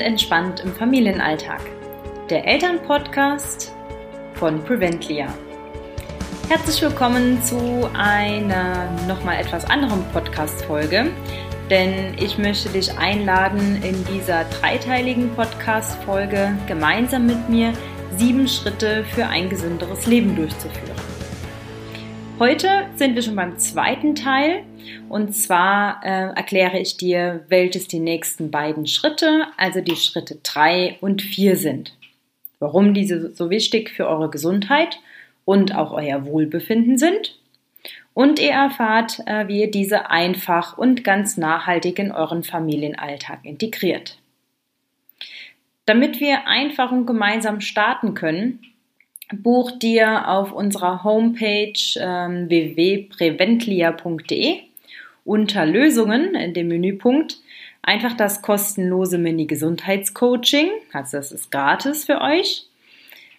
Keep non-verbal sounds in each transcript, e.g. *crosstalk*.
und entspannt im Familienalltag. Der Elternpodcast von Preventlia. Herzlich willkommen zu einer nochmal etwas anderen Podcast-Folge, denn ich möchte dich einladen, in dieser dreiteiligen Podcast-Folge gemeinsam mit mir sieben Schritte für ein gesünderes Leben durchzuführen. Heute sind wir schon beim zweiten Teil und zwar äh, erkläre ich dir, welches die nächsten beiden Schritte, also die Schritte drei und vier sind. Warum diese so wichtig für eure Gesundheit und auch euer Wohlbefinden sind. Und ihr erfahrt, äh, wie ihr diese einfach und ganz nachhaltig in euren Familienalltag integriert. Damit wir einfach und gemeinsam starten können, buch dir auf unserer Homepage ähm, www.preventlia.de unter Lösungen in dem Menüpunkt einfach das kostenlose Mini-Gesundheitscoaching. Also das ist gratis für euch.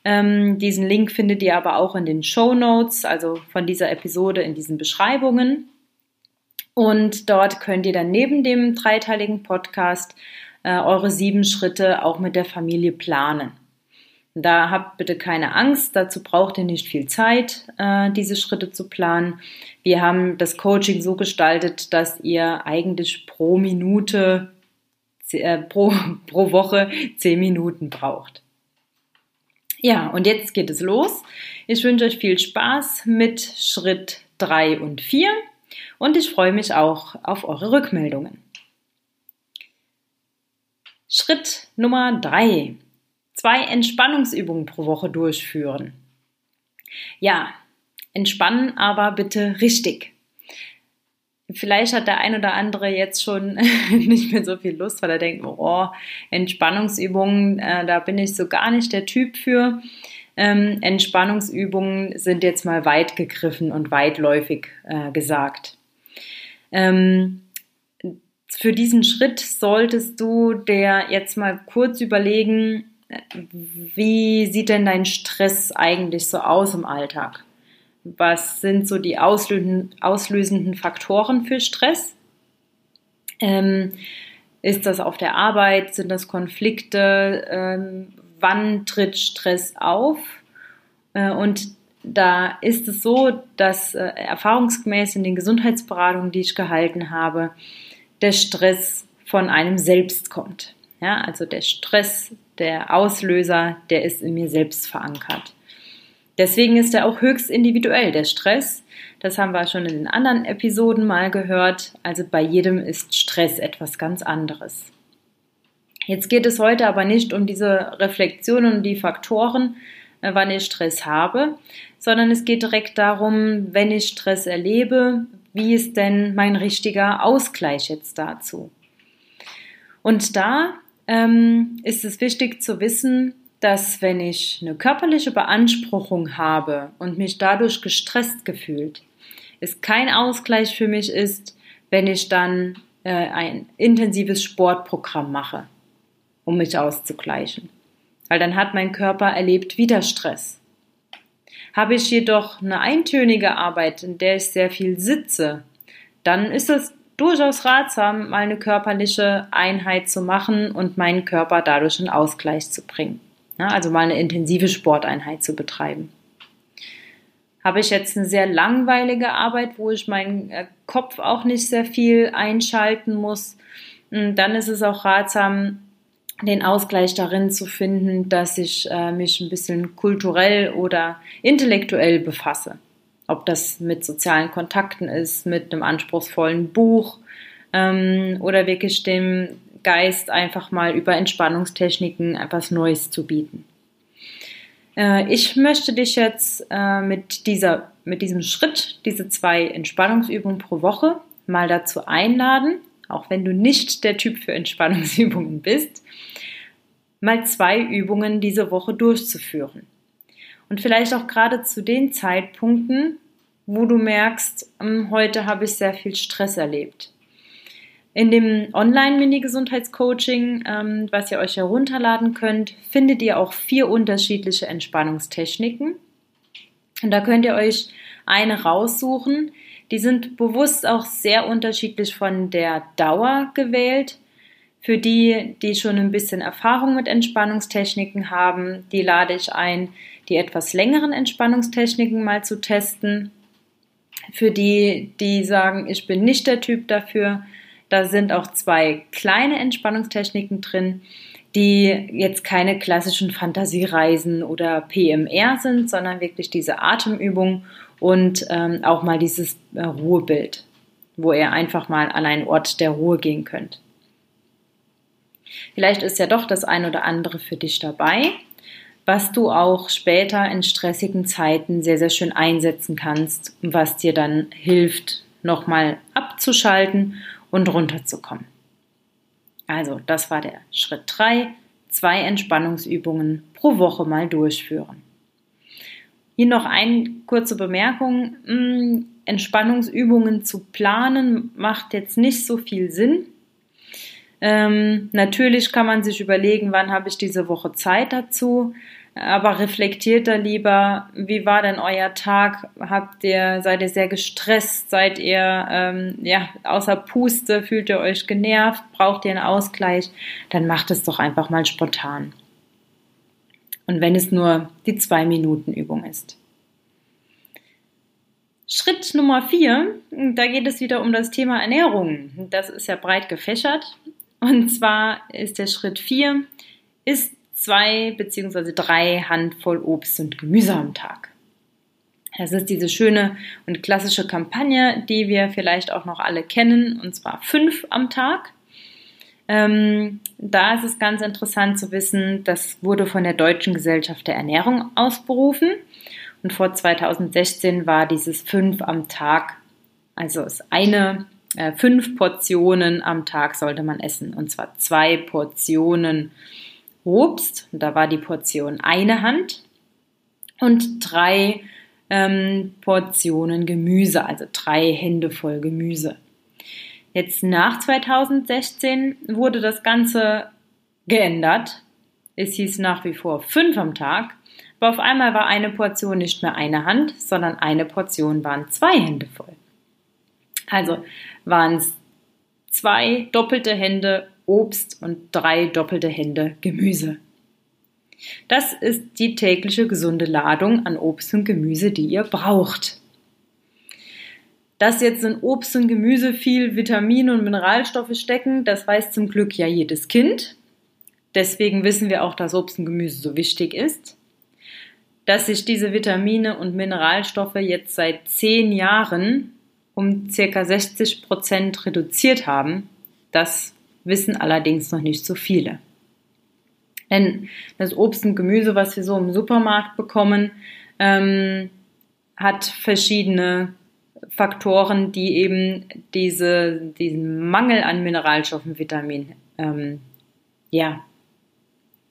Ähm, diesen Link findet ihr aber auch in den Show Notes, also von dieser Episode in diesen Beschreibungen. Und dort könnt ihr dann neben dem dreiteiligen Podcast äh, eure sieben Schritte auch mit der Familie planen. Da habt bitte keine Angst, dazu braucht ihr nicht viel Zeit, äh, diese Schritte zu planen. Wir haben das Coaching so gestaltet, dass ihr eigentlich pro Minute, äh, pro, *laughs* pro Woche zehn Minuten braucht. Ja, und jetzt geht es los. Ich wünsche euch viel Spaß mit Schritt drei und vier und ich freue mich auch auf eure Rückmeldungen. Schritt Nummer drei zwei Entspannungsübungen pro Woche durchführen. Ja, entspannen aber bitte richtig. Vielleicht hat der ein oder andere jetzt schon *laughs* nicht mehr so viel Lust, weil er denkt, oh, Entspannungsübungen, äh, da bin ich so gar nicht der Typ für. Ähm, Entspannungsübungen sind jetzt mal weit gegriffen und weitläufig äh, gesagt. Ähm, für diesen Schritt solltest du dir jetzt mal kurz überlegen, wie sieht denn dein Stress eigentlich so aus im Alltag? Was sind so die auslösenden, Faktoren für Stress? Ähm, ist das auf der Arbeit? Sind das Konflikte? Ähm, wann tritt Stress auf? Äh, und da ist es so, dass äh, erfahrungsgemäß in den Gesundheitsberatungen, die ich gehalten habe, der Stress von einem selbst kommt. Ja, also der Stress der Auslöser, der ist in mir selbst verankert. Deswegen ist er auch höchst individuell, der Stress. Das haben wir schon in den anderen Episoden mal gehört. Also bei jedem ist Stress etwas ganz anderes. Jetzt geht es heute aber nicht um diese Reflexion und die Faktoren, äh, wann ich Stress habe, sondern es geht direkt darum, wenn ich Stress erlebe, wie ist denn mein richtiger Ausgleich jetzt dazu? Und da ähm, ist es wichtig zu wissen, dass wenn ich eine körperliche Beanspruchung habe und mich dadurch gestresst gefühlt, es kein Ausgleich für mich ist, wenn ich dann äh, ein intensives Sportprogramm mache, um mich auszugleichen. Weil dann hat mein Körper erlebt wieder Stress. Habe ich jedoch eine eintönige Arbeit, in der ich sehr viel sitze, dann ist es durchaus ratsam, mal eine körperliche Einheit zu machen und meinen Körper dadurch in Ausgleich zu bringen. Ja, also mal eine intensive Sporteinheit zu betreiben. Habe ich jetzt eine sehr langweilige Arbeit, wo ich meinen äh, Kopf auch nicht sehr viel einschalten muss, hm, dann ist es auch ratsam, den Ausgleich darin zu finden, dass ich äh, mich ein bisschen kulturell oder intellektuell befasse ob das mit sozialen Kontakten ist, mit einem anspruchsvollen Buch ähm, oder wirklich dem Geist einfach mal über Entspannungstechniken etwas Neues zu bieten. Äh, ich möchte dich jetzt äh, mit, dieser, mit diesem Schritt, diese zwei Entspannungsübungen pro Woche, mal dazu einladen, auch wenn du nicht der Typ für Entspannungsübungen bist, mal zwei Übungen diese Woche durchzuführen. Und vielleicht auch gerade zu den Zeitpunkten, wo du merkst, hm, heute habe ich sehr viel Stress erlebt. In dem Online-Mini-Gesundheitscoaching, ähm, was ihr euch herunterladen könnt, findet ihr auch vier unterschiedliche Entspannungstechniken. Und da könnt ihr euch eine raussuchen. Die sind bewusst auch sehr unterschiedlich von der Dauer gewählt. Für die, die schon ein bisschen Erfahrung mit Entspannungstechniken haben, die lade ich ein, die etwas längeren Entspannungstechniken mal zu testen. Für die, die sagen, ich bin nicht der Typ dafür, da sind auch zwei kleine Entspannungstechniken drin, die jetzt keine klassischen Fantasiereisen oder PMR sind, sondern wirklich diese Atemübung und ähm, auch mal dieses äh, Ruhebild, wo ihr einfach mal an einen Ort der Ruhe gehen könnt. Vielleicht ist ja doch das ein oder andere für dich dabei, was du auch später in stressigen Zeiten sehr, sehr schön einsetzen kannst was dir dann hilft, nochmal abzuschalten und runterzukommen. Also, das war der Schritt 3. Zwei Entspannungsübungen pro Woche mal durchführen. Hier noch eine kurze Bemerkung. Hm, Entspannungsübungen zu planen macht jetzt nicht so viel Sinn. Ähm, natürlich kann man sich überlegen, wann habe ich diese Woche Zeit dazu, aber reflektiert da lieber, wie war denn euer Tag? Habt ihr, seid ihr sehr gestresst? Seid ihr ähm, ja außer Puste? Fühlt ihr euch genervt? Braucht ihr einen Ausgleich? Dann macht es doch einfach mal spontan. Und wenn es nur die zwei Minuten Übung ist. Schritt Nummer vier, da geht es wieder um das Thema Ernährung. Das ist ja breit gefächert. Und zwar ist der Schritt 4, ist zwei beziehungsweise drei Handvoll Obst und Gemüse am Tag. Das ist diese schöne und klassische Kampagne, die wir vielleicht auch noch alle kennen, und zwar fünf am Tag. Ähm, da ist es ganz interessant zu wissen, das wurde von der Deutschen Gesellschaft der Ernährung ausberufen. Und vor 2016 war dieses fünf am Tag, also ist eine äh, fünf Portionen am Tag sollte man essen. Und zwar zwei Portionen Obst. Da war die Portion eine Hand. Und drei ähm, Portionen Gemüse, also drei Hände voll Gemüse. Jetzt nach 2016 wurde das Ganze geändert. Es hieß nach wie vor fünf am Tag. Aber auf einmal war eine Portion nicht mehr eine Hand, sondern eine Portion waren zwei Hände voll. Also waren es zwei doppelte Hände Obst und drei doppelte Hände Gemüse. Das ist die tägliche gesunde Ladung an Obst und Gemüse, die ihr braucht. Dass jetzt in Obst und Gemüse viel Vitamine und Mineralstoffe stecken, das weiß zum Glück ja jedes Kind. Deswegen wissen wir auch, dass Obst und Gemüse so wichtig ist. Dass sich diese Vitamine und Mineralstoffe jetzt seit zehn Jahren um circa 60 Prozent reduziert haben. Das wissen allerdings noch nicht so viele. Denn das Obst und Gemüse, was wir so im Supermarkt bekommen, ähm, hat verschiedene Faktoren, die eben diese, diesen Mangel an Mineralstoffen, Vitaminen, ähm, ja,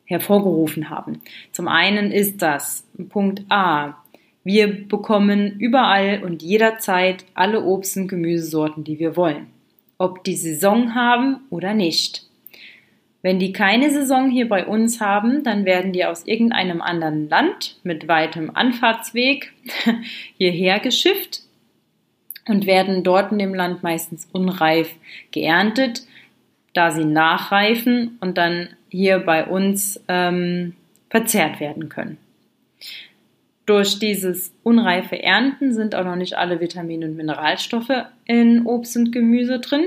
hervorgerufen haben. Zum einen ist das Punkt A, wir bekommen überall und jederzeit alle Obst- und Gemüsesorten, die wir wollen. Ob die Saison haben oder nicht. Wenn die keine Saison hier bei uns haben, dann werden die aus irgendeinem anderen Land mit weitem Anfahrtsweg *laughs* hierher geschifft und werden dort in dem Land meistens unreif geerntet, da sie nachreifen und dann hier bei uns ähm, verzehrt werden können. Durch dieses unreife Ernten sind auch noch nicht alle Vitamine und Mineralstoffe in Obst und Gemüse drin.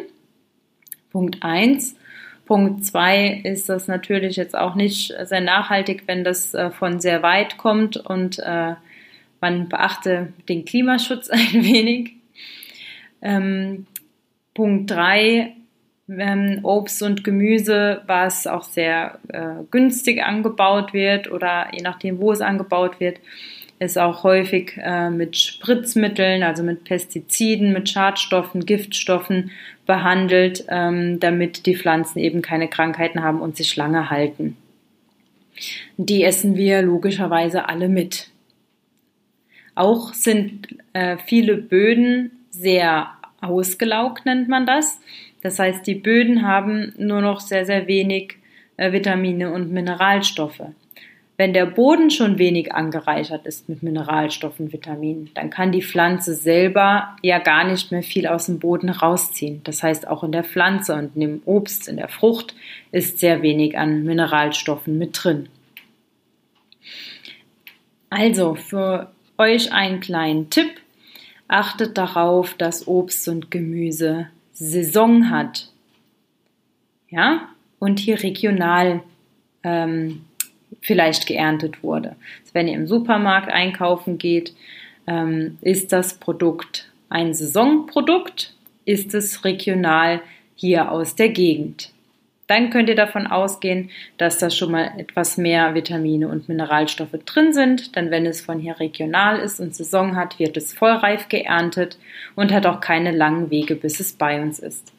Punkt 1. Punkt 2 ist das natürlich jetzt auch nicht sehr nachhaltig, wenn das äh, von sehr weit kommt und äh, man beachte den Klimaschutz *laughs* ein wenig. Ähm, Punkt 3, ähm, Obst und Gemüse, was auch sehr äh, günstig angebaut wird oder je nachdem, wo es angebaut wird, ist auch häufig äh, mit Spritzmitteln, also mit Pestiziden, mit Schadstoffen, Giftstoffen behandelt, ähm, damit die Pflanzen eben keine Krankheiten haben und sich lange halten. Die essen wir logischerweise alle mit. Auch sind äh, viele Böden sehr ausgelaugt, nennt man das. Das heißt, die Böden haben nur noch sehr, sehr wenig äh, Vitamine und Mineralstoffe. Wenn der Boden schon wenig angereichert ist mit Mineralstoffen, Vitaminen, dann kann die Pflanze selber ja gar nicht mehr viel aus dem Boden rausziehen. Das heißt, auch in der Pflanze und dem Obst, in der Frucht ist sehr wenig an Mineralstoffen mit drin. Also für euch einen kleinen Tipp. Achtet darauf, dass Obst und Gemüse Saison hat. Ja, und hier regional ähm, vielleicht geerntet wurde. Also wenn ihr im Supermarkt einkaufen geht, ähm, ist das Produkt ein Saisonprodukt, ist es regional hier aus der Gegend. Dann könnt ihr davon ausgehen, dass da schon mal etwas mehr Vitamine und Mineralstoffe drin sind. Denn wenn es von hier regional ist und Saison hat, wird es vollreif geerntet und hat auch keine langen Wege, bis es bei uns ist.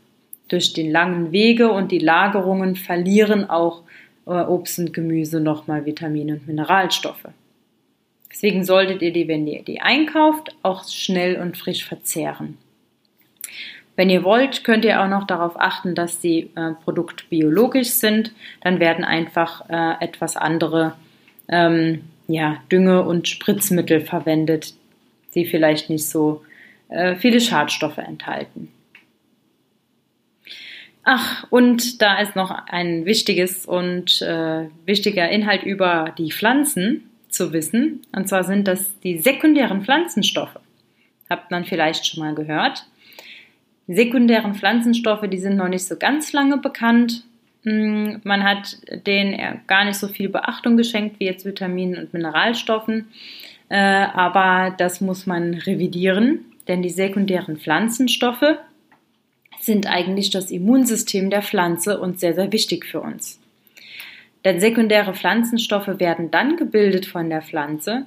Durch die langen Wege und die Lagerungen verlieren auch äh, Obst und Gemüse nochmal Vitamine und Mineralstoffe. Deswegen solltet ihr die, wenn ihr die einkauft, auch schnell und frisch verzehren. Wenn ihr wollt, könnt ihr auch noch darauf achten, dass die äh, Produkte biologisch sind. Dann werden einfach äh, etwas andere ähm, ja, Dünge- und Spritzmittel verwendet, die vielleicht nicht so äh, viele Schadstoffe enthalten. Ach, und da ist noch ein wichtiges und äh, wichtiger Inhalt über die Pflanzen zu wissen. Und zwar sind das die sekundären Pflanzenstoffe. Habt man vielleicht schon mal gehört. Sekundären Pflanzenstoffe, die sind noch nicht so ganz lange bekannt. Hm, man hat denen gar nicht so viel Beachtung geschenkt wie jetzt Vitaminen und Mineralstoffen. Äh, aber das muss man revidieren, denn die sekundären Pflanzenstoffe, sind eigentlich das Immunsystem der Pflanze und sehr, sehr wichtig für uns. Denn sekundäre Pflanzenstoffe werden dann gebildet von der Pflanze,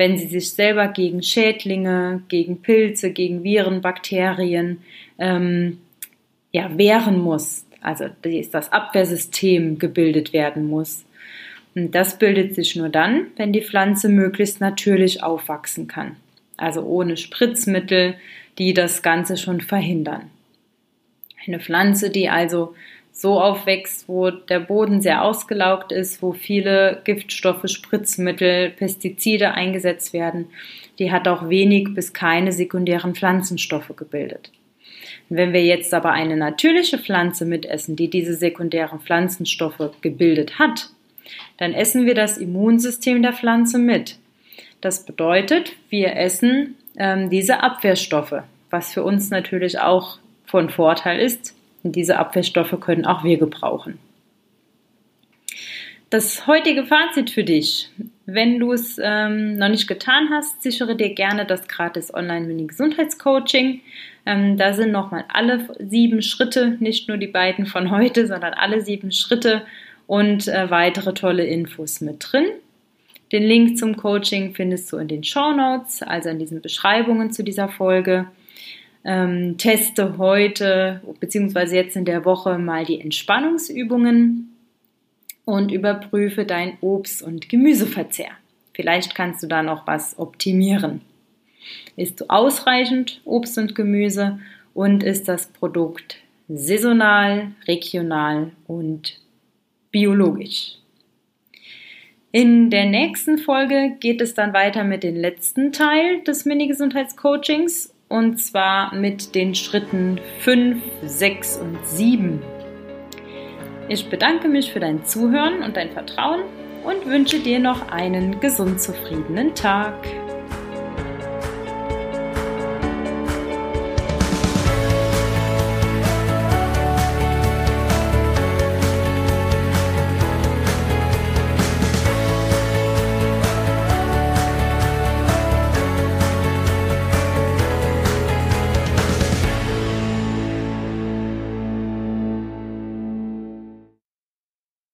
wenn sie sich selber gegen Schädlinge, gegen Pilze, gegen Viren, Bakterien ähm, ja, wehren muss. Also das Abwehrsystem gebildet werden muss. Und das bildet sich nur dann, wenn die Pflanze möglichst natürlich aufwachsen kann. Also ohne Spritzmittel, die das Ganze schon verhindern. Eine Pflanze, die also so aufwächst, wo der Boden sehr ausgelaugt ist, wo viele Giftstoffe, Spritzmittel, Pestizide eingesetzt werden, die hat auch wenig bis keine sekundären Pflanzenstoffe gebildet. wenn wir jetzt aber eine natürliche Pflanze mitessen, die diese sekundären Pflanzenstoffe gebildet hat, dann essen wir das Immunsystem der Pflanze mit. Das bedeutet, wir essen ähm, diese Abwehrstoffe, was für uns natürlich auch von Vorteil ist. Und diese Abwehrstoffe können auch wir gebrauchen. Das heutige Fazit für dich. Wenn du es ähm, noch nicht getan hast, sichere dir gerne das gratis Online-Mini-Gesundheitscoaching. Ähm, da sind nochmal alle sieben Schritte, nicht nur die beiden von heute, sondern alle sieben Schritte und äh, weitere tolle Infos mit drin. Den Link zum Coaching findest du in den Show Notes, also in diesen Beschreibungen zu dieser Folge ähm, teste heute bzw. jetzt in der Woche mal die Entspannungsübungen und überprüfe dein Obst- und Gemüseverzehr. Vielleicht kannst du da noch was optimieren. Isst du ausreichend Obst und Gemüse und ist das Produkt saisonal, regional und biologisch? In der nächsten Folge geht es dann weiter mit dem letzten Teil des Mini-Gesundheitscoachings und zwar mit den Schritten 5, 6 und 7. Ich bedanke mich für dein Zuhören und dein Vertrauen und wünsche dir noch einen gesund zufriedenen Tag.